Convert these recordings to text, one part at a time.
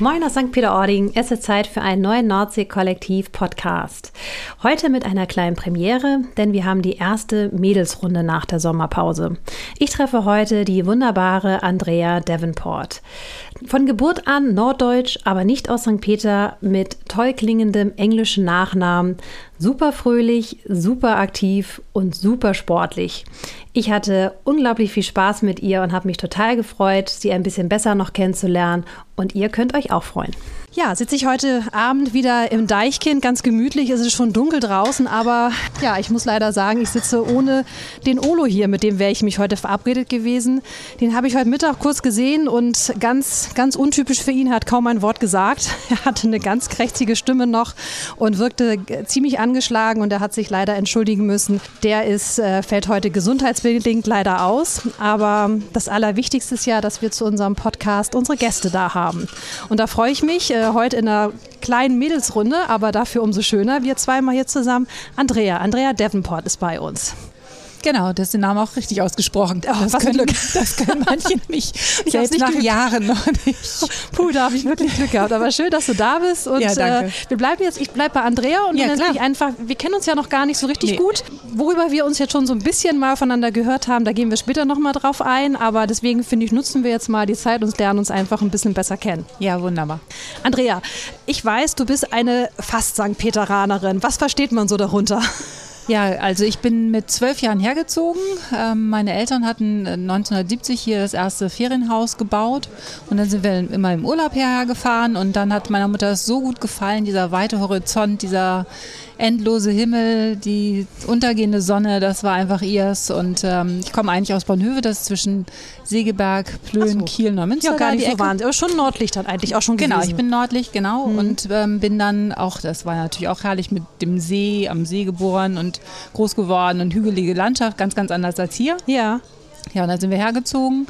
Moin aus St. Peter-Ording. Es ist Zeit für einen neuen Nordsee-Kollektiv-Podcast. Heute mit einer kleinen Premiere, denn wir haben die erste Mädelsrunde nach der Sommerpause. Ich treffe heute die wunderbare Andrea Davenport. Von Geburt an Norddeutsch, aber nicht aus St. Peter, mit toll klingendem englischen Nachnamen, super fröhlich, super aktiv und super sportlich. Ich hatte unglaublich viel Spaß mit ihr und habe mich total gefreut, sie ein bisschen besser noch kennenzulernen und ihr könnt euch auch freuen. Ja, sitze ich heute Abend wieder im Deichkind, ganz gemütlich. Es ist schon dunkel draußen, aber ja, ich muss leider sagen, ich sitze ohne den Olo hier, mit dem wäre ich mich heute verabredet gewesen. Den habe ich heute Mittag kurz gesehen und ganz, ganz untypisch für ihn hat kaum ein Wort gesagt. Er hatte eine ganz krächzige Stimme noch und wirkte ziemlich angeschlagen und er hat sich leider entschuldigen müssen. Der ist, äh, fällt heute gesundheitsbedingt leider aus. Aber das Allerwichtigste ist ja, dass wir zu unserem Podcast unsere Gäste da haben. Und da freue ich mich äh, heute in einer kleinen Mädelsrunde, aber dafür umso schöner. Wir zweimal hier zusammen. Andrea, Andrea Davenport ist bei uns. Genau, das ist der Name auch richtig ausgesprochen. Oh, das, können, das, können, manche nicht. Ich selbst nicht nach Glück. Jahren noch nicht. Puh, da habe ich wirklich Glück gehabt. Aber schön, dass du da bist. Und ja, danke. Äh, wir bleiben jetzt, ich bleibe bei Andrea und ja, dann einfach, wir kennen uns ja noch gar nicht so richtig nee. gut. Worüber wir uns jetzt schon so ein bisschen mal voneinander gehört haben, da gehen wir später nochmal drauf ein. Aber deswegen finde ich, nutzen wir jetzt mal die Zeit und lernen uns einfach ein bisschen besser kennen. Ja, wunderbar. Andrea, ich weiß, du bist eine fast St. Peteranerin. Was versteht man so darunter? Ja, also ich bin mit zwölf Jahren hergezogen. Ähm, meine Eltern hatten 1970 hier das erste Ferienhaus gebaut und dann sind wir immer im Urlaub hergefahren und dann hat meiner Mutter es so gut gefallen, dieser weite Horizont, dieser endlose Himmel, die untergehende Sonne, das war einfach ihrs. Und ähm, ich komme eigentlich aus Bornhöve, das ist zwischen Segeberg, Plön, so. Kiel, Neumünster. Ja, gar nicht so wahnsinnig, aber schon Nordlicht dann eigentlich auch schon genau, gewesen. Genau, ich bin Nordlicht, genau. Mhm. Und ähm, bin dann auch, das war natürlich auch herrlich, mit dem See, am See geboren und groß geworden und hügelige Landschaft, ganz, ganz anders als hier. Ja. Ja, und dann sind wir hergezogen.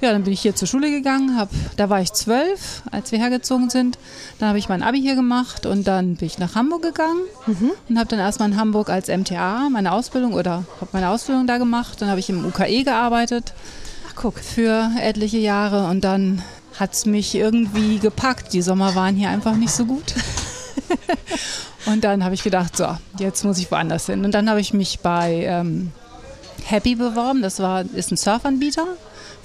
Ja, dann bin ich hier zur Schule gegangen, hab, da war ich zwölf, als wir hergezogen sind. Dann habe ich mein Abi hier gemacht und dann bin ich nach Hamburg gegangen mhm. und habe dann erstmal in Hamburg als MTA meine Ausbildung oder habe meine Ausbildung da gemacht. Dann habe ich im UKE gearbeitet. Ach, guck. Für etliche Jahre und dann hat es mich irgendwie gepackt. Die Sommer waren hier einfach nicht so gut. und dann habe ich gedacht, so, jetzt muss ich woanders hin. Und dann habe ich mich bei ähm, Happy beworben. Das war, ist ein Surfanbieter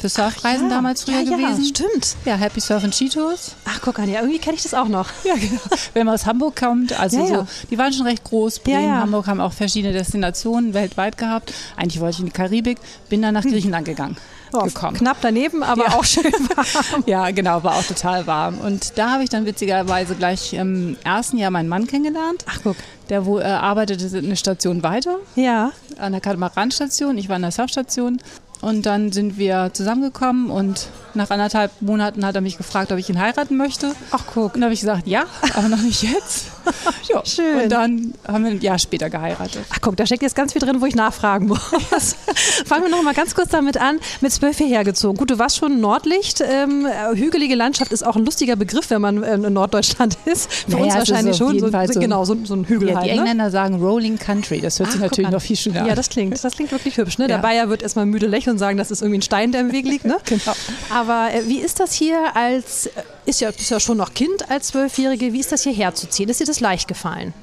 für Surfreisen ja. damals früher ja, gewesen. Ja, stimmt. Ja, Happy Surf and Skitours. Ach, guck an, ja, irgendwie kenne ich das auch noch. Ja, genau. Wenn man aus Hamburg kommt, also so, die waren schon recht groß. Bremen, Hamburg haben auch verschiedene Destinationen weltweit gehabt. Eigentlich wollte ich in die Karibik, bin dann nach hm. Griechenland gegangen. Oh. Knapp daneben, aber auch schön warm. ja, genau, war auch total warm. Und da habe ich dann witzigerweise gleich im ersten Jahr meinen Mann kennengelernt. Ach, guck. Der wo, äh, arbeitete eine Station weiter. Ja. An der Katamaran-Station. Ich war an der Surfstation. Und dann sind wir zusammengekommen und nach anderthalb Monaten hat er mich gefragt, ob ich ihn heiraten möchte. Ach guck. Und da habe ich gesagt, ja, aber noch nicht jetzt. ja. Schön. Und dann haben wir ein Jahr später geheiratet. Ach guck, da steckt jetzt ganz viel drin, wo ich nachfragen muss. Fangen wir noch mal ganz kurz damit an, mit zwölf hergezogen. Gut, du warst schon Nordlicht. Ähm, hügelige Landschaft ist auch ein lustiger Begriff, wenn man in Norddeutschland ist. Für naja, uns wahrscheinlich schon. So, so, genau, so, so ein Hügel ja, halt. Die ne? Engländer ne? sagen Rolling Country. Das hört Ach, sich natürlich noch viel schöner an. Ja, das klingt, das klingt wirklich hübsch. Ne? Der Bayer wird erstmal müde lächeln und sagen, das ist irgendwie ein Stein, der im Weg liegt. Ne? genau. Aber äh, wie ist das hier als, äh, ist ja, bist ja schon noch Kind als Zwölfjährige, wie ist das hierher zu ziehen? Ist dir das leicht gefallen?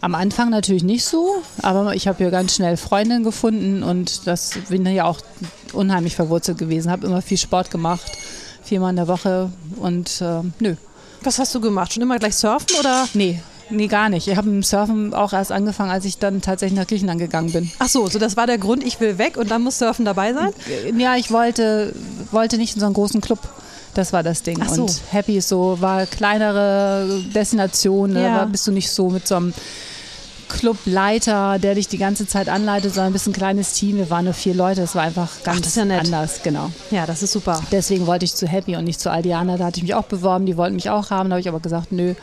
Am Anfang natürlich nicht so, aber ich habe hier ganz schnell Freundinnen gefunden und das bin ja auch unheimlich verwurzelt gewesen. Habe immer viel Sport gemacht, viermal in der Woche und äh, nö. Was hast du gemacht? Schon immer gleich surfen oder? Nee, Nee, gar nicht. Ich habe mit dem Surfen auch erst angefangen, als ich dann tatsächlich nach Griechenland gegangen bin. Ach so, so das war der Grund, ich will weg und dann muss Surfen dabei sein? Ja, ich wollte, wollte nicht in so einen großen Club. Das war das Ding. So. Und Happy ist so, war kleinere Destination, ne? ja. da bist du nicht so mit so einem Clubleiter, der dich die ganze Zeit anleitet, sondern ein bisschen kleines Team. Wir waren nur vier Leute, das war einfach ganz Ach, ja anders, genau. Ja, das ist super. Deswegen wollte ich zu Happy und nicht zu Aldiana. Da hatte ich mich auch beworben, die wollten mich auch haben, da habe ich aber gesagt, nö,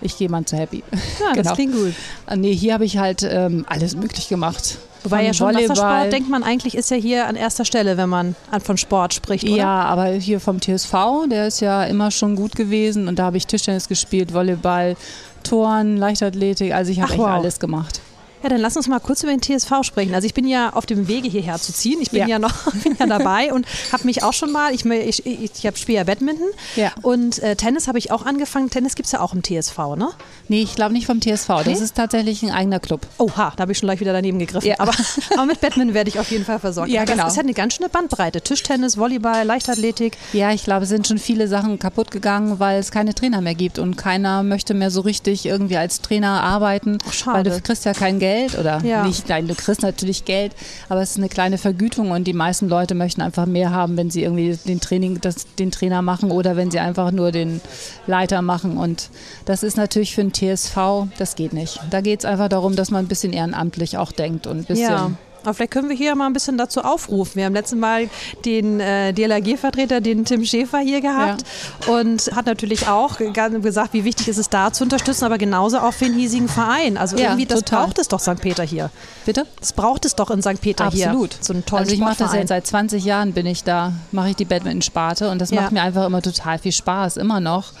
ich gehe mal zu Happy. Ja, genau. das klingt gut. Äh, nee, hier habe ich halt ähm, alles möglich gemacht. Wobei ja schon Volleyball. Wassersport, denkt man eigentlich, ist ja hier an erster Stelle, wenn man von Sport spricht, oder? Ja, aber hier vom TSV, der ist ja immer schon gut gewesen und da habe ich Tischtennis gespielt, Volleyball, Touren, Leichtathletik, also ich habe echt wow. alles gemacht. Ja, dann lass uns mal kurz über den TSV sprechen. Also ich bin ja auf dem Wege hierher zu ziehen. Ich bin ja, ja noch bin ja dabei und habe mich auch schon mal, ich, ich, ich, ich habe spiele ja Badminton ja. und äh, Tennis habe ich auch angefangen. Tennis gibt es ja auch im TSV, ne? Nee, ich glaube nicht vom TSV. Das nee? ist tatsächlich ein eigener Club. Oha, da habe ich schon gleich wieder daneben gegriffen. Ja. Aber, aber mit Badminton werde ich auf jeden Fall versorgt. Ja, genau. Das ist ja eine ganz schöne Bandbreite. Tischtennis, Volleyball, Leichtathletik. Ja, ich glaube, es sind schon viele Sachen kaputt gegangen, weil es keine Trainer mehr gibt und keiner möchte mehr so richtig irgendwie als Trainer arbeiten, Ach, weil du kriegst ja kein Geld oder ja. nicht, nein, du kriegst natürlich Geld, aber es ist eine kleine Vergütung und die meisten Leute möchten einfach mehr haben, wenn sie irgendwie den Training, das, den Trainer machen oder wenn sie einfach nur den Leiter machen und das ist natürlich für einen TSV, das geht nicht. Da geht es einfach darum, dass man ein bisschen ehrenamtlich auch denkt und ein bisschen ja. Aber vielleicht können wir hier mal ein bisschen dazu aufrufen. Wir haben letztes Mal den äh, DLRG-Vertreter, den Tim Schäfer, hier gehabt ja. und hat natürlich auch gesagt, wie wichtig ist es da zu unterstützen, aber genauso auch für den hiesigen Verein. Also ja, irgendwie, das total. braucht es doch St. Peter hier. Bitte? Das braucht es doch in St. Peter Absolut. hier. Absolut. So einen tollen also ich mache das jetzt seit 20 Jahren bin ich da, mache ich die Badminton-Sparte und das ja. macht mir einfach immer total viel Spaß, immer noch.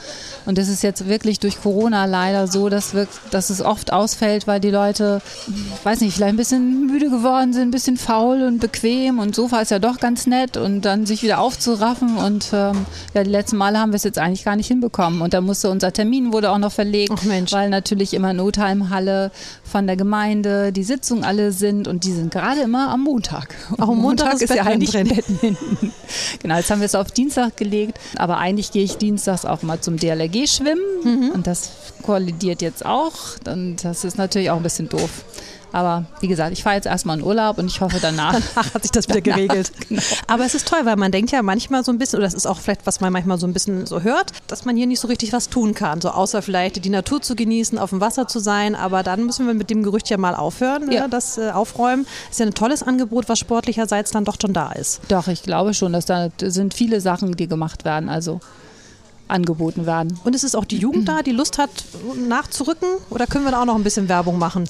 Und das ist jetzt wirklich durch Corona leider so, dass, wir, dass es oft ausfällt, weil die Leute, weiß nicht, vielleicht ein bisschen müde geworden sind, ein bisschen faul und bequem und Sofa ist ja doch ganz nett und dann sich wieder aufzuraffen und ähm, ja, die letzten Male haben wir es jetzt eigentlich gar nicht hinbekommen und da musste unser Termin wurde auch noch verlegt, weil natürlich immer Notheimhalle von der Gemeinde die Sitzungen alle sind und die sind gerade immer am Montag. Auch am Montag, Montag ist, ist ja eigentlich drin. genau, jetzt haben wir es auf Dienstag gelegt, aber eigentlich gehe ich dienstags auch mal zum DLRG schwimmen mhm. und das kollidiert jetzt auch und das ist natürlich auch ein bisschen doof. Aber wie gesagt, ich fahre jetzt erstmal in Urlaub und ich hoffe danach. danach hat sich das wieder geregelt. genau. Aber es ist toll, weil man denkt ja manchmal so ein bisschen, oder das ist auch vielleicht, was man manchmal so ein bisschen so hört, dass man hier nicht so richtig was tun kann. So außer vielleicht die Natur zu genießen, auf dem Wasser zu sein. Aber dann müssen wir mit dem Gerücht ja mal aufhören, ja. Ne, das äh, aufräumen. Ist ja ein tolles Angebot, was sportlicherseits dann doch schon da ist. Doch, ich glaube schon, dass da sind viele Sachen, die gemacht werden. Also angeboten werden. Und ist es auch die Jugend da, die Lust hat, nachzurücken? Oder können wir da auch noch ein bisschen Werbung machen?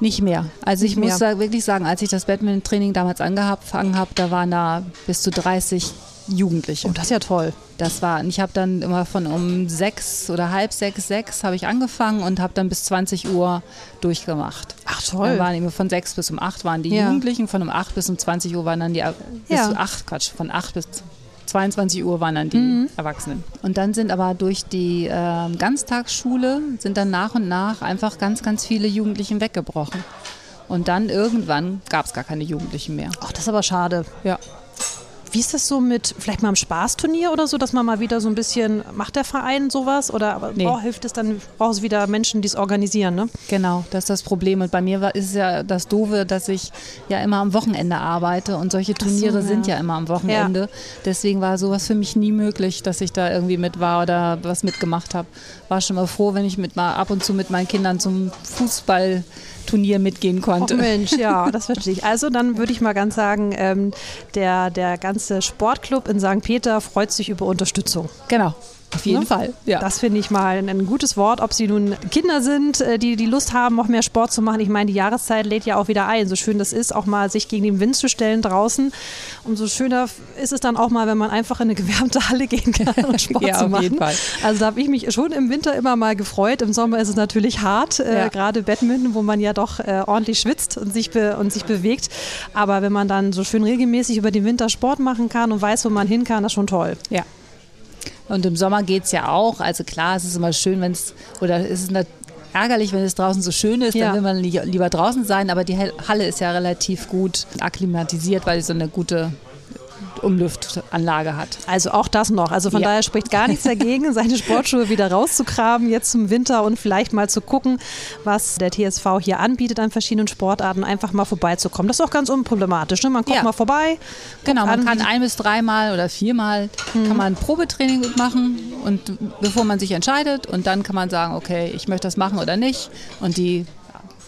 Nicht mehr. Also ich muss da wirklich sagen, als ich das Badminton-Training damals angefangen habe, da waren da bis zu 30 Jugendliche. Oh, das ist ja toll. Das war, ich habe dann immer von um sechs oder halb sechs, sechs habe ich angefangen und habe dann bis 20 Uhr durchgemacht. Ach toll. Dann waren immer von sechs bis um acht waren die ja. Jugendlichen, von um acht bis um 20 Uhr waren dann die, ja. bis zu acht, Quatsch, von acht bis 22 Uhr waren dann die mhm. Erwachsenen. Und dann sind aber durch die äh, Ganztagsschule sind dann nach und nach einfach ganz, ganz viele Jugendlichen weggebrochen. Und dann irgendwann gab es gar keine Jugendlichen mehr. Ach, das ist aber schade. Ja. Wie ist das so mit vielleicht mal einem Spaßturnier oder so, dass man mal wieder so ein bisschen, macht der Verein sowas oder aber nee. oh, hilft es dann, braucht es wieder Menschen, die es organisieren, ne? Genau, das ist das Problem. Und bei mir war, ist es ja das Doofe, dass ich ja immer am Wochenende arbeite und solche Turniere so, ja. sind ja immer am Wochenende. Ja. Deswegen war sowas für mich nie möglich, dass ich da irgendwie mit war oder was mitgemacht habe. War schon mal froh, wenn ich mit mal ab und zu mit meinen Kindern zum Fußball Turnier mitgehen konnte. Oh Mensch, ja, das verstehe ich. Also dann würde ich mal ganz sagen, ähm, der, der ganze Sportclub in St. Peter freut sich über Unterstützung. Genau. Auf jeden ne? Fall. Ja. Das finde ich mal ein, ein, gutes Wort, ob sie nun Kinder sind, äh, die die Lust haben, noch mehr Sport zu machen. Ich meine, die Jahreszeit lädt ja auch wieder ein. So schön das ist, auch mal sich gegen den Wind zu stellen draußen. Umso schöner ist es dann auch mal, wenn man einfach in eine gewärmte Halle gehen kann und Sport ja, zu machen. Auf jeden Fall. Also da habe ich mich schon im Winter immer mal gefreut. Im Sommer ist es natürlich hart, äh, ja. gerade Badminton, wo man ja doch äh, ordentlich schwitzt und sich, und sich bewegt. Aber wenn man dann so schön regelmäßig über den Winter Sport machen kann und weiß, wo man hin kann, das ist schon toll. Ja. Und im Sommer geht es ja auch. Also klar, es ist immer schön, wenn es, oder es ist ärgerlich, wenn es draußen so schön ist, ja. dann will man lieber draußen sein, aber die Halle ist ja relativ gut akklimatisiert, weil sie so eine gute Umluftanlage hat. Also auch das noch. Also von ja. daher spricht gar nichts dagegen, seine Sportschuhe wieder rauszugraben jetzt zum Winter und vielleicht mal zu gucken, was der TSV hier anbietet an verschiedenen Sportarten, einfach mal vorbeizukommen. Das ist auch ganz unproblematisch. Ne? Man kommt ja. mal vorbei. Genau, man kann ein bis dreimal oder viermal mhm. kann man ein Probetraining mitmachen und bevor man sich entscheidet und dann kann man sagen, okay, ich möchte das machen oder nicht. Und die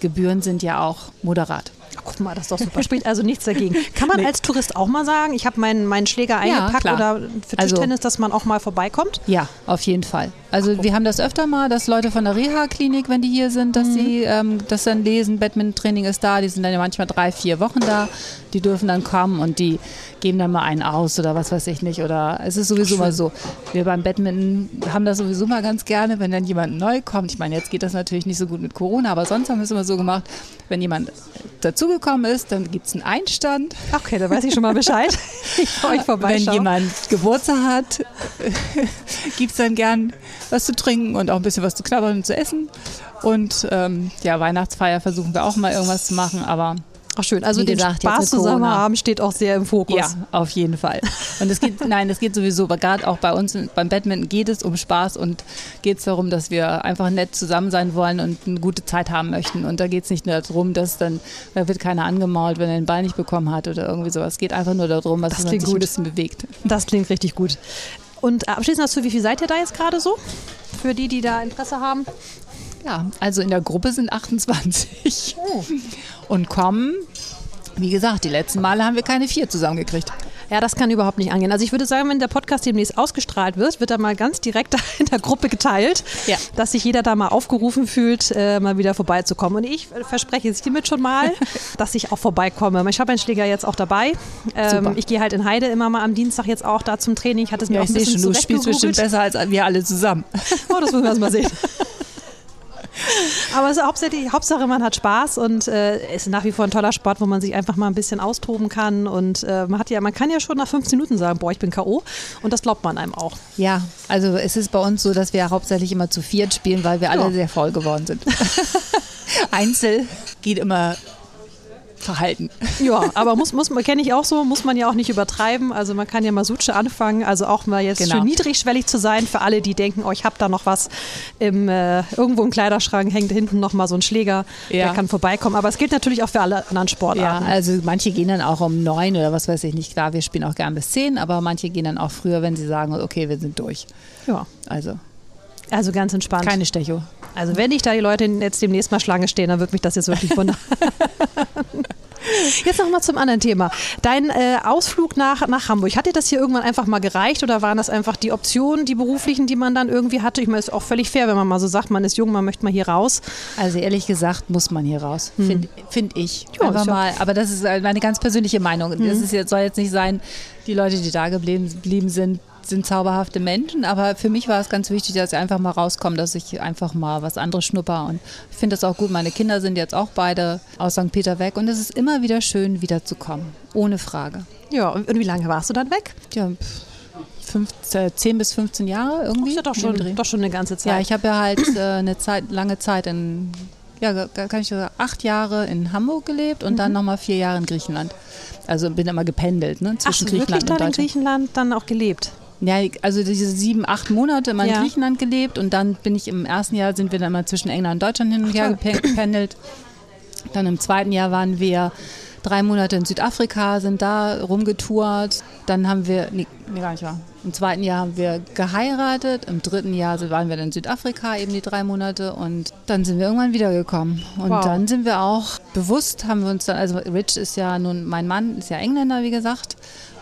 Gebühren sind ja auch moderat guck mal, das doch super. Spricht also nichts dagegen. Kann man nee. als Tourist auch mal sagen, ich habe meinen, meinen Schläger eingepackt ja, oder für Tischtennis, also, dass man auch mal vorbeikommt? Ja, auf jeden Fall. Also wir haben das öfter mal, dass Leute von der Reha-Klinik, wenn die hier sind, dass sie ähm, das dann lesen, Badminton-Training ist da, die sind dann ja manchmal drei, vier Wochen da, die dürfen dann kommen und die geben dann mal einen aus oder was weiß ich nicht. Oder es ist sowieso mal so. Wir beim Badminton haben das sowieso mal ganz gerne, wenn dann jemand neu kommt. Ich meine, jetzt geht das natürlich nicht so gut mit Corona, aber sonst haben wir es immer so gemacht, wenn jemand dazugekommen ist, dann gibt es einen Einstand. Okay, da weiß ich schon mal Bescheid. ich bei euch vorbeischauen. Wenn jemand Geburtstag hat, gibt es dann gern was zu trinken und auch ein bisschen was zu knabbern und zu essen. Und ähm, ja, Weihnachtsfeier versuchen wir auch mal irgendwas zu machen, aber Ach schön, also den gesagt, Spaß zusammen haben steht auch sehr im Fokus. Ja, auf jeden Fall. Und es geht, nein, es geht sowieso, gerade auch bei uns beim Badminton geht es um Spaß und geht es darum, dass wir einfach nett zusammen sein wollen und eine gute Zeit haben möchten. Und da geht es nicht nur darum, dass dann, da wird keiner angemault, wenn er den Ball nicht bekommen hat oder irgendwie sowas. Es geht einfach nur darum, dass man sich gut. ein bisschen bewegt. Das klingt richtig gut. Und abschließend dazu, wie viel seid ihr da jetzt gerade so? Für die, die da Interesse haben? Ja, also in der Gruppe sind 28. Oh. Und kommen, wie gesagt, die letzten Male haben wir keine vier zusammengekriegt. Ja, das kann überhaupt nicht angehen. Also ich würde sagen, wenn der Podcast demnächst ausgestrahlt wird, wird er mal ganz direkt in der Gruppe geteilt, ja. dass sich jeder da mal aufgerufen fühlt, äh, mal wieder vorbeizukommen. Und ich verspreche es hiermit schon mal, dass ich auch vorbeikomme. Ich habe einen Schläger jetzt auch dabei. Ähm, ich gehe halt in Heide immer mal am Dienstag jetzt auch da zum Training. Ich hatte es mir ja, auch ein bisschen schon, Du spielst bestimmt besser als wir alle zusammen. Oh, das müssen wir erst mal sehen. Aber es ist hauptsächlich, Hauptsache, man hat Spaß und äh, es ist nach wie vor ein toller Sport, wo man sich einfach mal ein bisschen austoben kann. Und äh, man hat ja, man kann ja schon nach 15 Minuten sagen, boah, ich bin K.O. Und das glaubt man einem auch. Ja, also es ist bei uns so, dass wir hauptsächlich immer zu viert spielen, weil wir alle ja. sehr voll geworden sind. Einzel geht immer verhalten. Ja, aber muss, muss kenne ich auch so, muss man ja auch nicht übertreiben. Also man kann ja mal Suche anfangen, also auch mal jetzt genau. schön niedrigschwellig zu sein für alle, die denken, oh, ich habe da noch was im äh, irgendwo im Kleiderschrank hängt hinten noch mal so ein Schläger, ja. der kann vorbeikommen. Aber es gilt natürlich auch für alle anderen Sportarten. Ja, also manche gehen dann auch um neun oder was weiß ich nicht. Klar, wir spielen auch gern bis zehn, aber manche gehen dann auch früher, wenn sie sagen, okay, wir sind durch. Ja. Also. Also ganz entspannt. Keine Stecho. Also wenn ich da die Leute jetzt demnächst mal Schlange stehen, dann würde mich das jetzt wirklich wundern. Jetzt noch mal zum anderen Thema. Dein äh, Ausflug nach, nach Hamburg, hat dir das hier irgendwann einfach mal gereicht oder waren das einfach die Optionen, die beruflichen, die man dann irgendwie hatte? Ich meine, es ist auch völlig fair, wenn man mal so sagt, man ist jung, man möchte mal hier raus. Also ehrlich gesagt muss man hier raus, hm. finde find ich. Ja, einfach mal, aber das ist meine ganz persönliche Meinung. Hm. Das ist soll jetzt nicht sein, die Leute, die da geblieben sind, sind zauberhafte Menschen, aber für mich war es ganz wichtig, dass ich einfach mal rauskomme, dass ich einfach mal was anderes schnupper und ich finde das auch gut. Meine Kinder sind jetzt auch beide aus St. Peter weg und es ist immer wieder schön, wiederzukommen, ohne Frage. Ja, und wie lange warst du dann weg? Ja, 15, 10 bis 15 Jahre irgendwie. Ist ja doch schon, doch schon eine ganze Zeit. Ja, ich habe ja halt äh, eine Zeit, lange Zeit in, ja, kann ich sagen, acht Jahre in Hamburg gelebt und mhm. dann nochmal vier Jahre in Griechenland. Also bin immer gependelt ne, zwischen Ach, Griechenland wirklich und Deutschland. in Griechenland dann auch gelebt? Ja, also diese sieben, acht Monate immer in ja. Griechenland gelebt und dann bin ich im ersten Jahr sind wir dann mal zwischen England und Deutschland hin und her gependelt. Dann im zweiten Jahr waren wir drei Monate in Südafrika, sind da rumgetourt. Dann haben wir, nee, nee gar nicht wahr. Im zweiten Jahr haben wir geheiratet. Im dritten Jahr waren wir in Südafrika eben die drei Monate und dann sind wir irgendwann wiedergekommen. Und wow. dann sind wir auch bewusst, haben wir uns dann, also Rich ist ja nun, mein Mann ist ja Engländer, wie gesagt.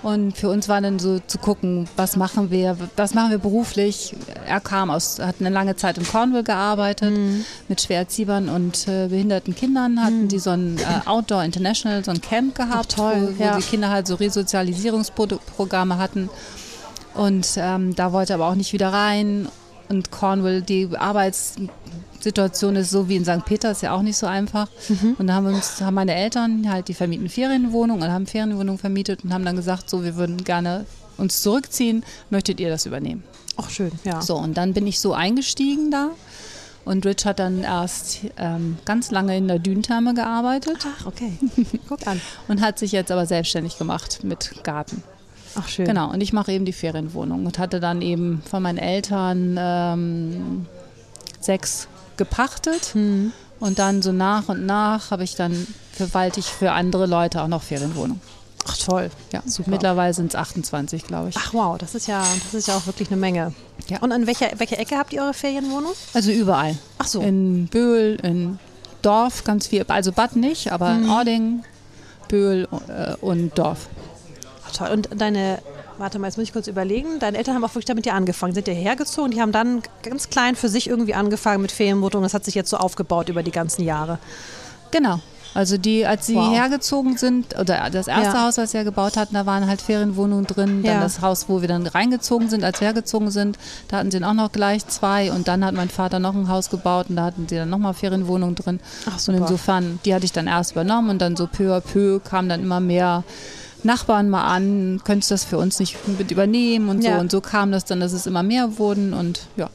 Und für uns war dann so zu gucken, was machen wir, was machen wir beruflich. Er kam aus, hat eine lange Zeit in Cornwall gearbeitet mhm. mit schwer erziehbaren und äh, behinderten Kindern. Hatten mhm. die so ein äh, Outdoor International, so ein Camp gehabt, Ach, toll, wo, wo ja. die Kinder halt so Resozialisierungsprogramme hatten. Und ähm, da wollte er aber auch nicht wieder rein. Und Cornwall, die Arbeits Situation ist so wie in St. Peter, ist ja auch nicht so einfach. Mhm. Und da haben uns, haben meine Eltern halt, die vermieten Ferienwohnung und haben Ferienwohnung vermietet und haben dann gesagt, so, wir würden gerne uns zurückziehen, möchtet ihr das übernehmen? Ach schön, ja. So, und dann bin ich so eingestiegen da. Und Rich hat dann erst ähm, ganz lange in der Dünentherme gearbeitet. Ach, okay. Guck an. und hat sich jetzt aber selbstständig gemacht mit Garten. Ach, schön. Genau, und ich mache eben die Ferienwohnung und hatte dann eben von meinen Eltern ähm, sechs gepachtet. Mhm. Und dann so nach und nach habe ich dann verwalte ich für andere Leute auch noch Ferienwohnungen. Ach toll. Ja, super. Mittlerweile sind es 28, glaube ich. Ach wow, das ist ja, das ist ja auch wirklich eine Menge. Ja. Und an welcher, welcher Ecke habt ihr eure Ferienwohnung? Also überall. Ach so. In Böhl, in Dorf ganz viel, also Bad nicht, aber mhm. Ording, Böhl äh, und Dorf. Toll. Und deine Warte mal, jetzt muss ich kurz überlegen. Deine Eltern haben auch wirklich damit ja angefangen, sind ja hergezogen. Die haben dann ganz klein für sich irgendwie angefangen mit Ferienwohnung. Das hat sich jetzt so aufgebaut über die ganzen Jahre. Genau. Also die, als sie wow. hergezogen sind, oder das erste ja. Haus, was sie ja gebaut hatten, da waren halt Ferienwohnungen drin. Dann ja. das Haus, wo wir dann reingezogen sind, als wir hergezogen sind, da hatten sie dann auch noch gleich zwei. Und dann hat mein Vater noch ein Haus gebaut und da hatten sie dann nochmal Ferienwohnungen drin. Ach, super. und insofern, die hatte ich dann erst übernommen und dann so peu à peu kamen dann immer mehr Nachbarn mal an, könntest du das für uns nicht mit übernehmen und ja. so. Und so kam das dann, dass es immer mehr wurden und ja.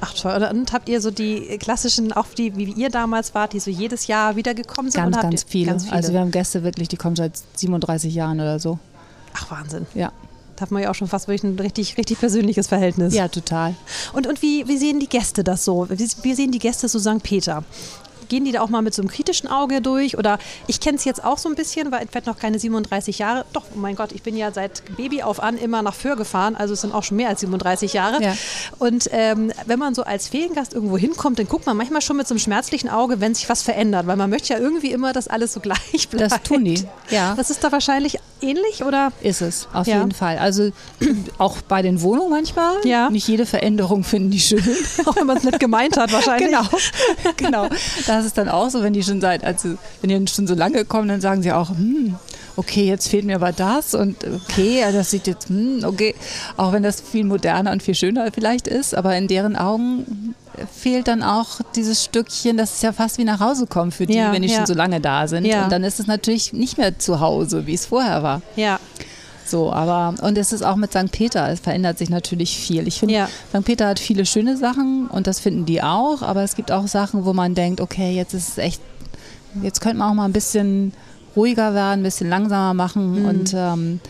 Ach toll. Und habt ihr so die klassischen, auch die, wie ihr damals wart, die so jedes Jahr wiedergekommen sind? Ganz, ganz viele. ganz viele. Also wir haben Gäste wirklich, die kommen seit 37 Jahren oder so. Ach Wahnsinn. Ja. Da hat man ja auch schon fast wirklich ein richtig, richtig persönliches Verhältnis. Ja, total. Und, und wie, wie sehen die Gäste das so? Wie, wie sehen die Gäste so St. Peter? Gehen die da auch mal mit so einem kritischen Auge durch? Oder ich kenne es jetzt auch so ein bisschen, weil ich werde noch keine 37 Jahre. Doch, oh mein Gott, ich bin ja seit Baby auf an immer nach Föhr gefahren, also es sind auch schon mehr als 37 Jahre. Ja. Und ähm, wenn man so als Feriengast irgendwo hinkommt, dann guckt man manchmal schon mit so einem schmerzlichen Auge, wenn sich was verändert, weil man möchte ja irgendwie immer, dass alles so gleich bleibt. Das tun die, ja. Das ist da wahrscheinlich ähnlich, oder? Ist es, auf ja. jeden Fall. Also auch bei den Wohnungen manchmal. Ja. Nicht jede Veränderung finden die schön. auch wenn man es nicht gemeint hat, wahrscheinlich. Genau, genau. Das ist dann auch so, wenn die schon seit, also wenn die schon so lange kommen, dann sagen sie auch, hm, okay, jetzt fehlt mir aber das und okay, das sieht jetzt, hm, okay, auch wenn das viel moderner und viel schöner vielleicht ist, aber in deren Augen fehlt dann auch dieses Stückchen, das ist ja fast wie nach Hause kommen für die, ja, wenn die ja. schon so lange da sind. Und dann ist es natürlich nicht mehr zu Hause, wie es vorher war. Ja. So, aber und es ist auch mit St. Peter, es verändert sich natürlich viel. Ich finde, ja. St. Peter hat viele schöne Sachen und das finden die auch, aber es gibt auch Sachen, wo man denkt, okay, jetzt ist es echt, jetzt könnte man auch mal ein bisschen ruhiger werden, ein bisschen langsamer machen mhm. und ähm,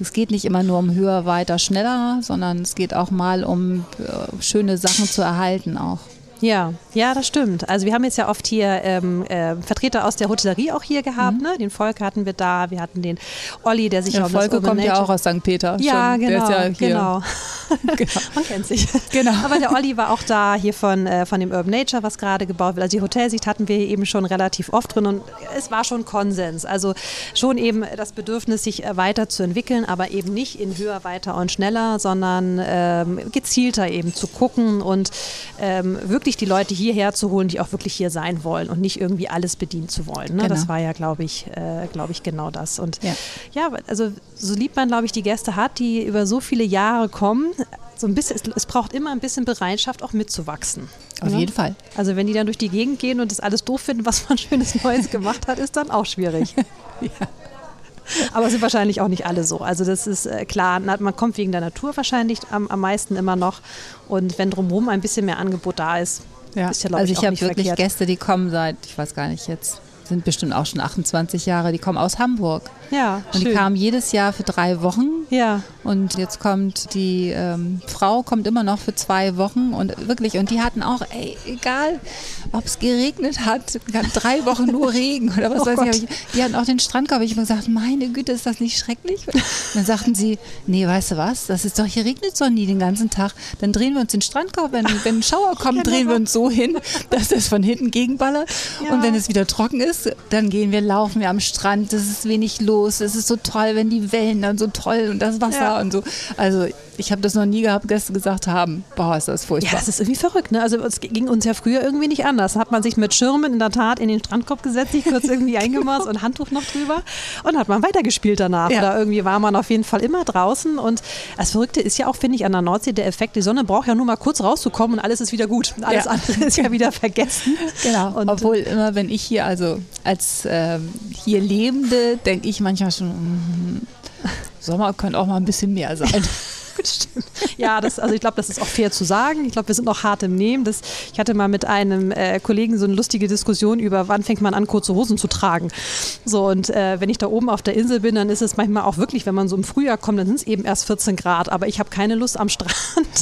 es geht nicht immer nur um höher, weiter, schneller, sondern es geht auch mal um äh, schöne Sachen zu erhalten auch. Ja, ja, das stimmt. Also wir haben jetzt ja oft hier ähm, äh, Vertreter aus der Hotellerie auch hier gehabt. Mhm. Ne? Den Volker hatten wir da, wir hatten den Olli, der sich ja, auf Volker kommt ja auch aus St. Peter. Ja, schon. genau, ja genau. genau. Man kennt sich. Genau. Aber der Olli war auch da hier von, äh, von dem Urban Nature, was gerade gebaut wird. Also die Hotelsicht hatten wir eben schon relativ oft drin und es war schon Konsens. Also schon eben das Bedürfnis, sich äh, weiterzuentwickeln, aber eben nicht in höher, weiter und schneller, sondern ähm, gezielter eben zu gucken und ähm, wirklich wirklich die Leute hierher zu holen, die auch wirklich hier sein wollen und nicht irgendwie alles bedienen zu wollen. Ne? Genau. Das war ja, glaube ich, äh, glaube ich, genau das. Und ja. ja, also so lieb man, glaube ich, die Gäste hat, die über so viele Jahre kommen, so ein bisschen, es, braucht immer ein bisschen Bereitschaft, auch mitzuwachsen. Auf ja? jeden Fall. Also wenn die dann durch die Gegend gehen und das alles doof finden, was man schönes Neues gemacht hat, ist dann auch schwierig. ja. Aber es sind wahrscheinlich auch nicht alle so. Also das ist äh, klar, man kommt wegen der Natur wahrscheinlich am, am meisten immer noch. Und wenn drumherum ein bisschen mehr Angebot da ist, ja. ist ja, glaube also ich, ich habe wirklich verkehrt. Gäste, die kommen seit, ich weiß gar nicht jetzt, sind bestimmt auch schon 28 Jahre, die kommen aus Hamburg. Ja, und die kamen jedes Jahr für drei Wochen. Ja. Und jetzt kommt die ähm, Frau, kommt immer noch für zwei Wochen und wirklich, und die hatten auch, ey, egal, ob es geregnet hat, drei Wochen nur Regen oder was oh weiß ich, die hatten auch den Strandkorb. Ich habe gesagt, meine Güte, ist das nicht schrecklich? Und dann sagten sie, nee, weißt du was, das ist doch, hier regnet es doch nie den ganzen Tag. Dann drehen wir uns den Strandkorb, wenn, wenn ein Schauer kommt, ja, drehen wir uns so hin, dass es von hinten gegenballert. Ja. Und wenn es wieder trocken ist, dann gehen wir, laufen wir am Strand, es ist wenig los. Es ist so toll, wenn die Wellen dann so toll und das Wasser ja. und so. Also ich habe das noch nie gehabt, Gäste gesagt haben, boah, ist das furchtbar. Ja, das ist irgendwie verrückt. Ne? Also es ging uns ja früher irgendwie nicht anders. Hat man sich mit Schirmen in der Tat in den Strandkorb gesetzt, sich kurz irgendwie eingemaßt und Handtuch noch drüber und hat man weitergespielt danach. Ja. Oder irgendwie war man auf jeden Fall immer draußen. Und das Verrückte ist ja auch, finde ich, an der Nordsee der Effekt, die Sonne braucht ja nur mal kurz rauszukommen und alles ist wieder gut. Alles ja. andere ist ja wieder vergessen. Genau. Und Obwohl immer, wenn ich hier, also als ähm, hier Lebende, denke ich manchmal schon, mm, Sommer könnte auch mal ein bisschen mehr sein. Stimmt. Ja, das, also ich glaube, das ist auch fair zu sagen. Ich glaube, wir sind noch hart im Nehmen. Das, ich hatte mal mit einem äh, Kollegen so eine lustige Diskussion über, wann fängt man an, kurze Hosen zu tragen. So, und äh, wenn ich da oben auf der Insel bin, dann ist es manchmal auch wirklich, wenn man so im Frühjahr kommt, dann sind es eben erst 14 Grad. Aber ich habe keine Lust am Strand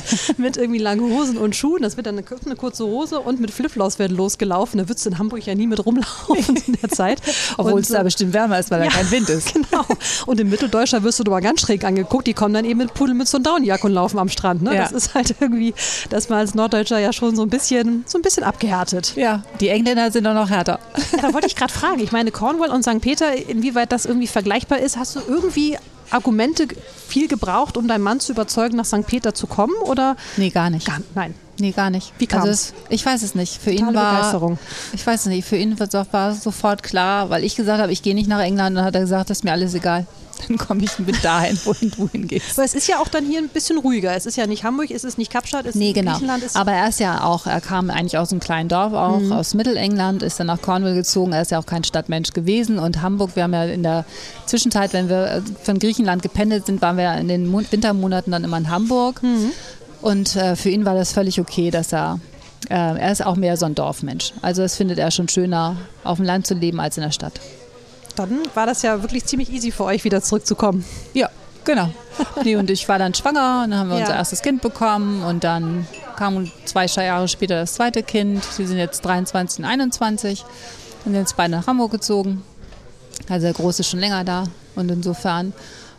mit irgendwie langen Hosen und Schuhen. Das wird dann eine, eine kurze Hose und mit Flipflops werden losgelaufen. Da würdest du in Hamburg ja nie mit rumlaufen in der Zeit. Obwohl es da bestimmt wärmer ist, weil ja, da kein Wind ist. Genau. Und in Mitteldeutscher wirst du aber ganz schräg angeguckt. Die kommen dann eben mit Pudelmütze und Downjacke und laufen am Strand. Ne? Ja. Das ist halt irgendwie, dass man als Norddeutscher ja schon so ein bisschen, so ein bisschen abgehärtet. Ja, die Engländer sind doch noch härter. Ja, da wollte ich gerade fragen. Ich meine, Cornwall und St. Peter, inwieweit das irgendwie vergleichbar ist, hast du irgendwie Argumente viel gebraucht, um deinen Mann zu überzeugen, nach St. Peter zu kommen? Oder? Nee, gar nicht. Gar, nein. Nee, gar nicht. Wie kam also es? Ich weiß es nicht. Für Totale ihn war Begeisterung. Ich weiß es nicht. Für ihn war es sofort klar, weil ich gesagt habe, ich gehe nicht nach England. Dann hat er gesagt, das ist mir alles egal. Dann komme ich mit dahin, wohin du hingehst. Aber es ist ja auch dann hier ein bisschen ruhiger. Es ist ja nicht Hamburg, es ist nicht Kapstadt, es Nee, ist genau. Griechenland. Ist Aber er ist ja auch, er kam eigentlich aus einem kleinen Dorf auch, Mhm. aus Mittelengland, ist dann nach Cornwall gezogen. Er ist ja auch kein Stadtmensch gewesen. Und Hamburg, wir haben ja in der Zwischenzeit, wenn wir äh, von Griechenland gependelt sind, waren wir in den Mon- Wintermonaten dann immer in Hamburg. Mhm. Und äh, für ihn war das völlig okay, dass er, äh, er ist auch mehr so ein Dorfmensch. Also das findet er schon schöner, auf dem Land zu leben als in der Stadt. dann war das ja wirklich ziemlich easy für euch, wieder zurückzukommen. Ja, genau. Nee, und ich war dann schwanger, und dann haben wir Ja. unser erstes Kind bekommen und dann kam zwei Jahre später das zweite Kind. Sie sind jetzt 23 und 21 und sind jetzt beide nach Hamburg gezogen. Also der Große ist schon länger da und insofern.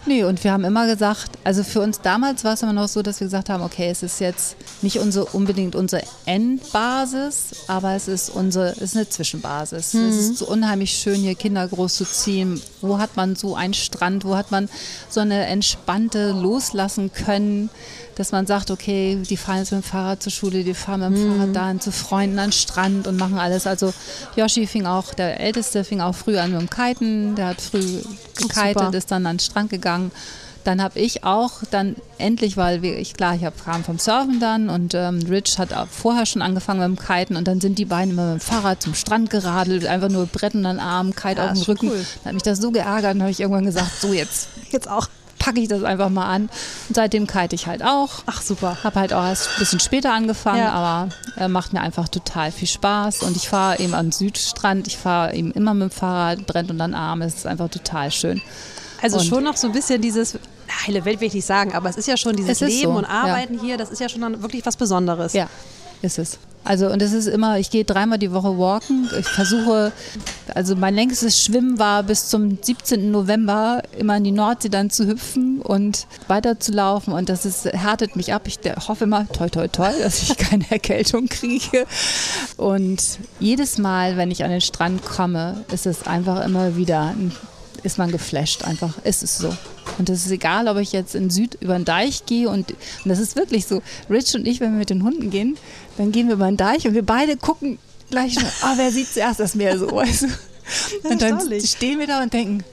Nee, und wir haben immer gesagt, also für uns damals war es immer noch so, dass wir gesagt haben, okay, es ist jetzt nicht unsere, unbedingt unsere Endbasis, aber es ist unsere, es ist eine Zwischenbasis. Es ist so unheimlich schön, hier Kinder groß zu ziehen. Wo hat man so einen Strand, wo hat man so eine entspannte loslassen können, dass man sagt, okay, die fahren jetzt mit dem Fahrrad zur Schule, die fahren mit dem Fahrrad dahin zu Freunden an den Strand und machen alles. Also Yoshi fing auch, der Älteste fing auch früh an mit dem Kiten, der hat früh gekitet, ist dann an den Strand gegangen. Dann habe ich auch dann endlich, weil wir, ich klar, ich hab, kam vom Surfen dann und ähm, Rich hat auch vorher schon angefangen mit dem Kiten und dann sind die beiden immer mit dem Fahrrad zum Strand geradelt, einfach nur Brett in den Arm, Kite Ja, auf dem Rücken. cool. Dann hat mich das so geärgert und habe ich irgendwann gesagt, so jetzt Jetzt auch. Packe ich das einfach mal an. Und seitdem kite ich halt auch. Ach, super. Habe halt auch erst ein bisschen später angefangen, Ja. aber äh, macht mir einfach total viel Spaß. Und ich fahre eben am Südstrand, ich fahre eben immer mit dem Fahrrad, brennt unter den Arm. Es ist einfach total schön. Also Und- schon noch so ein bisschen dieses, heile Welt will ich nicht sagen, aber es ist ja schon dieses Leben so, und ja. Arbeiten hier, das ist ja schon dann wirklich was Besonderes. Ja, ist es. Also und es ist immer, ich gehe dreimal die Woche walken. Ich versuche, also mein längstes Schwimmen war bis zum 17. November immer in die Nordsee dann zu hüpfen und weiterzulaufen und das ist, härtet mich ab. Ich hoffe immer, toi toi toi, dass ich keine Erkältung kriege. Und jedes Mal, wenn ich an den Strand komme, ist es einfach immer wieder, ist man geflasht einfach. Ist es so. Und es ist egal, ob ich jetzt in Süd über den Deich gehe und, und das ist wirklich so. Rich und ich, wenn wir mit den Hunden gehen, dann gehen wir über den Deich und wir beide gucken gleich, nur, ah, wer sieht zuerst das Meer so, weißt du? Und dann stehen wir da und denken,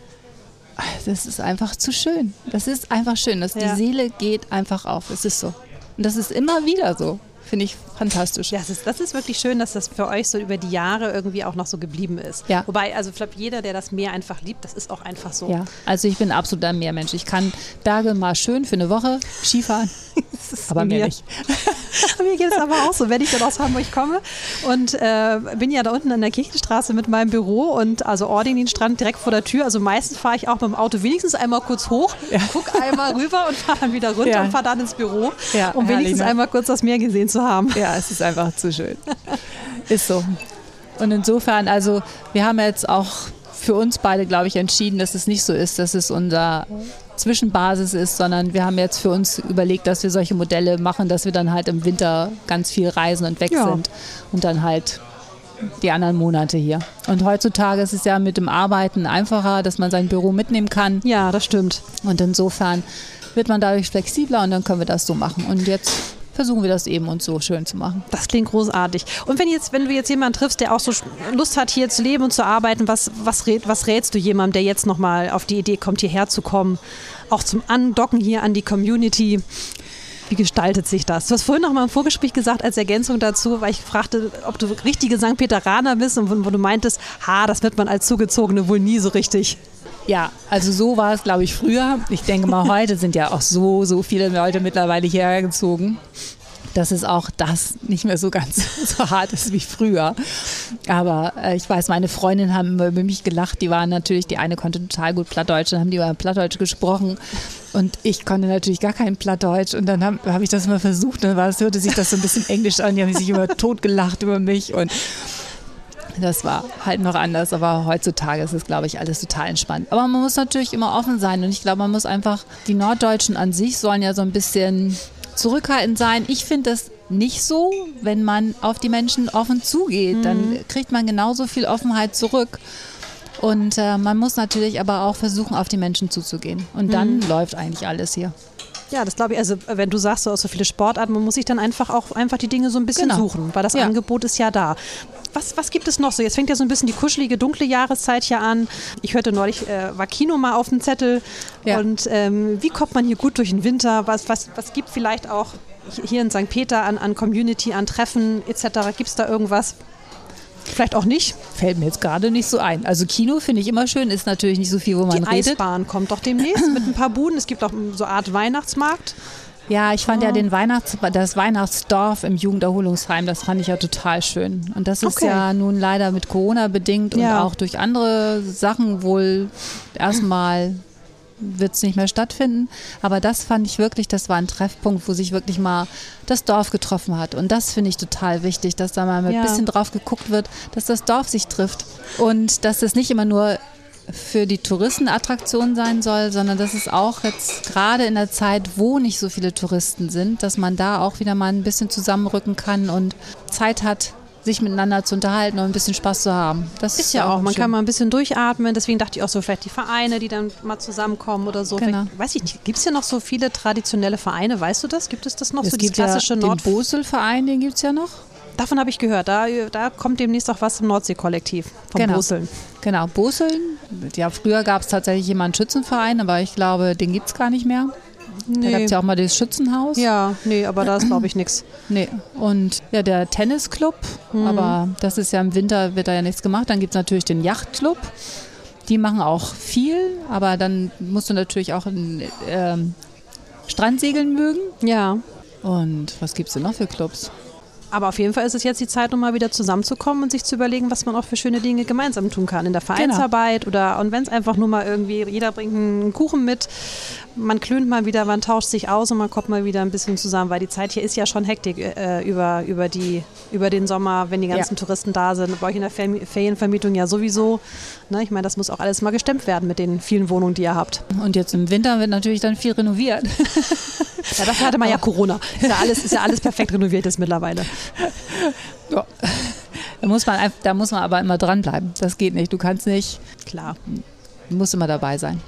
ah, das ist einfach zu schön. Das ist einfach schön. dass Ja. Die Seele geht einfach auf. Es ist so. Und das ist immer wieder so. Finde ich fantastisch. Ja, das ist, das ist wirklich schön, dass das für euch so über die Jahre irgendwie auch noch so geblieben ist. Ja. Wobei, also ich glaube, jeder, der das Meer einfach liebt, das ist auch einfach so. Ja, also ich bin absolut ein Meermensch. Ich kann Berge mal schön für eine Woche Skifahren, aber mir. mehr nicht. Mir geht es aber auch so, wenn ich dann aus Hamburg komme und äh, bin ja da unten an der Kirchenstraße mit meinem Büro und also Ordingin-Strand direkt vor der Tür. Also meistens fahre ich auch mit dem Auto wenigstens einmal kurz hoch, guck einmal rüber und fahre dann wieder runter Ja. und fahre dann ins Büro, Ja, um wenigstens ne? einmal kurz das Meer gesehen zu haben. Ja, es ist einfach zu schön. Ist so. Und insofern, also wir haben jetzt auch für uns beide, glaube ich, entschieden, dass es nicht so ist, dass es unser Zwischenbasis ist, sondern wir haben jetzt für uns überlegt, dass wir solche Modelle machen, dass wir dann halt im Winter ganz viel reisen und weg Ja. sind und dann halt die anderen Monate hier. Und heutzutage ist es ja mit dem Arbeiten einfacher, dass man sein Büro mitnehmen kann. Ja, das stimmt. Und insofern wird man dadurch flexibler und dann können wir das so machen. Und jetzt versuchen wir das eben uns so schön zu machen. Das klingt großartig. Und wenn jetzt, wenn du jetzt jemanden triffst, der auch so Lust hat, hier zu leben und zu arbeiten, was, was, rät, was rätst du jemandem, der jetzt nochmal auf die Idee kommt, hierher zu kommen? Auch zum Andocken hier an die Community. Wie gestaltet sich das? Du hast vorhin noch mal im Vorgespräch gesagt, als Ergänzung dazu, weil ich fragte, ob du richtige St. Peteraner bist und wo, du meintest, ha, das wird man als Zugezogene wohl nie so richtig. Ja, also so war es, glaube ich, früher. Ich denke mal, heute sind ja auch so, so viele Leute mittlerweile hierher gezogen, dass es auch das nicht mehr so ganz so hart ist wie früher. Aber äh, ich weiß, meine Freundinnen haben über mich gelacht. Die waren natürlich, die eine konnte total gut Plattdeutsch, dann haben die über Plattdeutsch gesprochen. Und ich konnte natürlich gar kein Plattdeutsch. Und dann habe hab ich das immer versucht. Dann war es, hörte sich das so ein bisschen englisch an. Die haben sich immer tot gelacht über mich. Und das war halt noch anders, aber heutzutage ist es, glaube ich, alles total entspannt. Aber man muss natürlich immer offen sein und ich glaube, man muss einfach, die Norddeutschen an sich sollen ja so ein bisschen zurückhaltend sein. Ich finde das nicht so, wenn man auf die Menschen offen zugeht, dann kriegt man genauso viel Offenheit zurück. Und äh, man muss natürlich aber auch versuchen, auf die Menschen zuzugehen. Und dann Mhm. läuft eigentlich alles hier. Ja, das glaube ich. Also wenn du sagst, du hast so viele Sportarten, man muss sich dann einfach auch einfach die Dinge so ein bisschen Genau. suchen, weil das Ja. Angebot ist ja da. Was, was gibt es noch so? Jetzt fängt ja so ein bisschen die kuschelige, dunkle Jahreszeit hier an. Ich hörte neulich, äh, war Kino mal auf dem Zettel. Ja. Und ähm, wie kommt man hier gut durch den Winter? Was, was, was gibt vielleicht auch hier in St. Peter an, an Community, an Treffen etc.? Gibt es da irgendwas? Vielleicht auch nicht. Fällt mir jetzt gerade nicht so ein. Also Kino finde ich immer schön, ist natürlich nicht so viel, wo man Die redet. Eisbahn kommt doch demnächst mit ein paar Buden. Es gibt auch so eine Art Weihnachtsmarkt. Ja, ich fand ja Oh. den Weihnachts das Weihnachtsdorf im Jugenderholungsheim, das fand ich ja total schön. Und das ist Okay. ja nun leider mit Corona bedingt und Ja. auch durch andere Sachen wohl erstmal wird es nicht mehr stattfinden. Aber das fand ich wirklich, das war ein Treffpunkt, wo sich wirklich mal das Dorf getroffen hat. Und das finde ich total wichtig, dass da mal Ja. ein bisschen drauf geguckt wird, dass das Dorf sich trifft. Und dass es nicht immer nur für die Touristen Attraktion sein soll, sondern dass es auch jetzt gerade in der Zeit, wo nicht so viele Touristen sind, dass man da auch wieder mal ein bisschen zusammenrücken kann und Zeit hat, sich miteinander zu unterhalten und ein bisschen Spaß zu haben. Das Ist ja auch, man schön. kann mal ein bisschen durchatmen. Deswegen dachte ich auch so, vielleicht die Vereine, die dann mal zusammenkommen oder so. Genau. Vielleicht, weiß ich nicht, gibt es hier noch so viele traditionelle Vereine? Weißt du das? Gibt es das noch? es so gibt ja klassische den Nord. Bosel-Verein, den gibt es ja noch. Davon habe ich gehört. Da, da kommt demnächst auch was im Nordsee-Kollektiv vom Genau. Boseln. Genau, Boseln. Ja, früher gab es tatsächlich jemanden Schützenverein, aber ich glaube, den gibt es gar nicht mehr. Da gab Nee. es ja auch mal das Schützenhaus. Ja, nee, aber da ist, glaube ich, nichts. Nee. Und ja, der Tennisclub, Mhm. aber das ist ja im Winter, wird da ja nichts gemacht. Dann gibt es natürlich den Yachtclub. Die machen auch viel, aber dann musst du natürlich auch ein, ähm, Strandsegeln mögen. Ja. Und was gibt es denn noch für Clubs? Aber auf jeden Fall ist es jetzt die Zeit, um mal wieder zusammenzukommen und sich zu überlegen, was man auch für schöne Dinge gemeinsam tun kann. In der Vereinsarbeit oder und wenn es einfach nur mal irgendwie, jeder bringt einen Kuchen mit, man klönt mal wieder, man tauscht sich aus und man kommt mal wieder ein bisschen zusammen, weil die Zeit hier ist ja schon Hektik äh, über, über, die, über den Sommer, wenn die ganzen Ja. Touristen da sind. Bei euch in der Fer- Ferienvermietung ja sowieso. Ne? Ich meine, das muss auch alles mal gestemmt werden mit den vielen Wohnungen, die ihr habt. Und jetzt im Winter wird natürlich dann viel renoviert. Ja, dafür hatte man ja Corona. Ist ja alles, ist ja alles perfekt renoviert jetzt mittlerweile. Ja. Da muss man da muss man aber immer dranbleiben. Das geht nicht. Du kannst nicht, Klar. du musst immer dabei sein.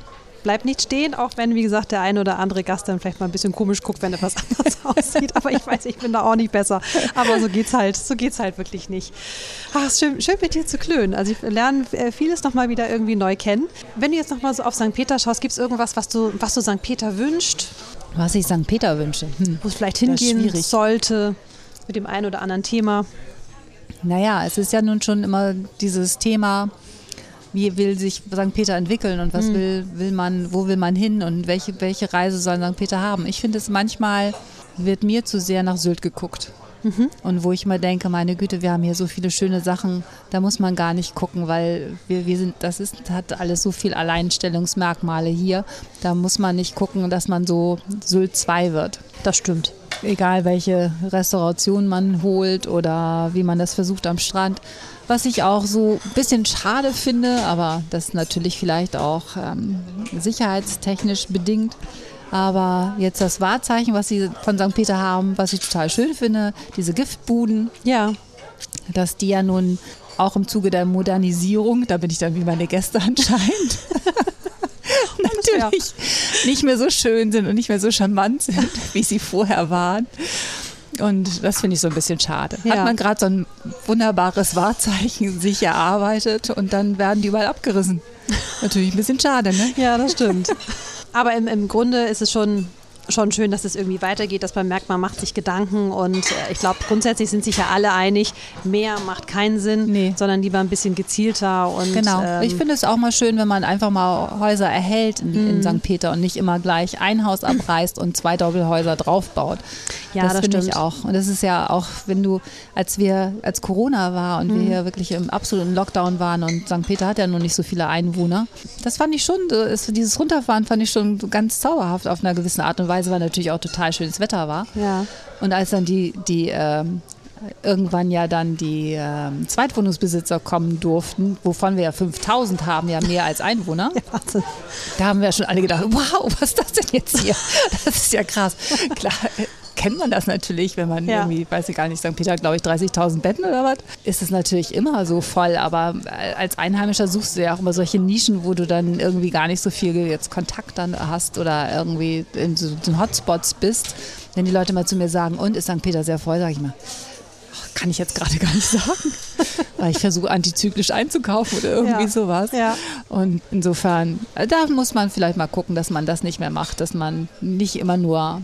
bleibt nicht stehen, auch wenn, wie gesagt, der eine oder andere Gast dann vielleicht mal ein bisschen komisch guckt, wenn etwas anders aussieht. Aber ich weiß, ich bin da auch nicht besser. Aber so geht's halt, so geht's halt wirklich nicht. Ach, ist schön, schön mit dir zu klönen. Also ich lerne äh, vieles nochmal wieder irgendwie neu kennen. Wenn du jetzt nochmal so auf St. Peter schaust, gibt es irgendwas, was du, was du St. Peter wünscht, Was ich St. Peter wünsche. Hm. wo es vielleicht hingehen sollte mit dem einen oder anderen Thema? Naja, es ist ja nun schon immer dieses Thema, wie will sich St. Peter entwickeln und was Mhm. will, will man, wo will man hin und welche, welche Reise soll St. Peter haben. Ich finde es manchmal wird mir zu sehr nach Sylt geguckt. Mhm. Und wo ich mal denke, meine Güte, wir haben hier so viele schöne Sachen, da muss man gar nicht gucken, weil wir, wir sind, das ist, hat alles so viel Alleinstellungsmerkmale hier. Da muss man nicht gucken, dass man so Sylt 2 wird Das stimmt. egal welche Restauration man holt oder wie man das versucht am Strand. Was ich auch so ein bisschen schade finde, aber das natürlich vielleicht auch ähm, sicherheitstechnisch bedingt. Aber jetzt das Wahrzeichen, was sie von St. Peter haben, was ich total schön finde, diese Giftbuden, Ja. dass die ja nun auch im Zuge der Modernisierung, da bin ich dann wie meine Gäste anscheinend, natürlich nicht mehr so schön sind und nicht mehr so charmant sind, wie sie vorher waren. Und das finde ich so ein bisschen schade. Ja. Hat man gerade so ein wunderbares Wahrzeichen sich erarbeitet und dann werden die überall abgerissen. Natürlich ein bisschen schade, ne? Ja, das stimmt. Aber im, im Grunde ist es schon, schon schön, dass es irgendwie weitergeht, dass man merkt, man macht sich Gedanken und äh, ich glaube, grundsätzlich sind sich ja alle einig, mehr macht keinen Sinn, Nee. sondern lieber ein bisschen gezielter und Genau. ähm, ich finde es auch mal schön, wenn man einfach mal Häuser erhält in, Mhm. in St. Peter und nicht immer gleich ein Haus abreißt und zwei Doppelhäuser draufbaut. Ja, das das finde ich stimmt. auch. Und das ist ja auch, wenn du, als wir, als Corona war und wir Mhm. hier wirklich im absoluten Lockdown waren und St. Peter hat ja noch nicht so viele Einwohner, das fand ich schon, ist, dieses Runterfahren fand ich schon ganz zauberhaft auf einer gewissen Art und Weise, weil natürlich auch total schönes Wetter war. ja. Und als dann die, die ähm, irgendwann ja dann die ähm, Zweitwohnungsbesitzer kommen durften, wovon wir ja 5000 haben, ja mehr als Einwohner, Wahnsinn. da haben wir ja schon alle gedacht, wow, was ist das denn jetzt hier? Das ist ja krass. Klar, kennt man das natürlich, wenn man ja. irgendwie, weiß ich gar nicht, St. Peter glaube ich, 30.000 Betten oder was, ist es natürlich immer so voll. Aber als Einheimischer suchst du ja auch immer solche Nischen, wo du dann irgendwie gar nicht so viel jetzt Kontakt dann hast oder irgendwie in so den Hotspots bist. Wenn die Leute mal zu mir sagen, und ist St. Peter sehr voll, sage ich mal, kann ich jetzt gerade gar nicht sagen, weil ich versuche antizyklisch einzukaufen oder irgendwie ja. sowas. Ja. Und insofern, da muss man vielleicht mal gucken, dass man das nicht mehr macht, dass man nicht immer nur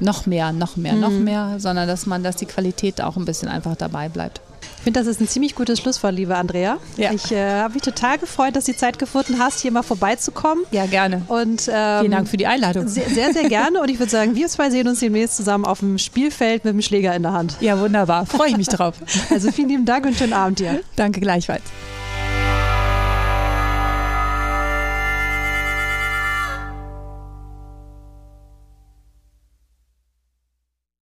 noch mehr, noch mehr, mhm. noch mehr, sondern dass man, dass die Qualität auch ein bisschen einfach dabei bleibt. Ich finde, das ist ein ziemlich gutes Schlusswort, liebe Andrea. Ja. Ich äh, habe mich total gefreut, dass du die Zeit gefunden hast, hier mal vorbeizukommen. Ja, gerne. Und, ähm, Vielen Dank für die Einladung. Sehr, sehr, sehr gerne. Und ich würde sagen, wir zwei sehen uns demnächst zusammen auf dem Spielfeld mit dem Schläger in der Hand. Ja, wunderbar. Freue ich mich drauf. Also vielen lieben Dank und schönen Abend dir. Danke gleichfalls.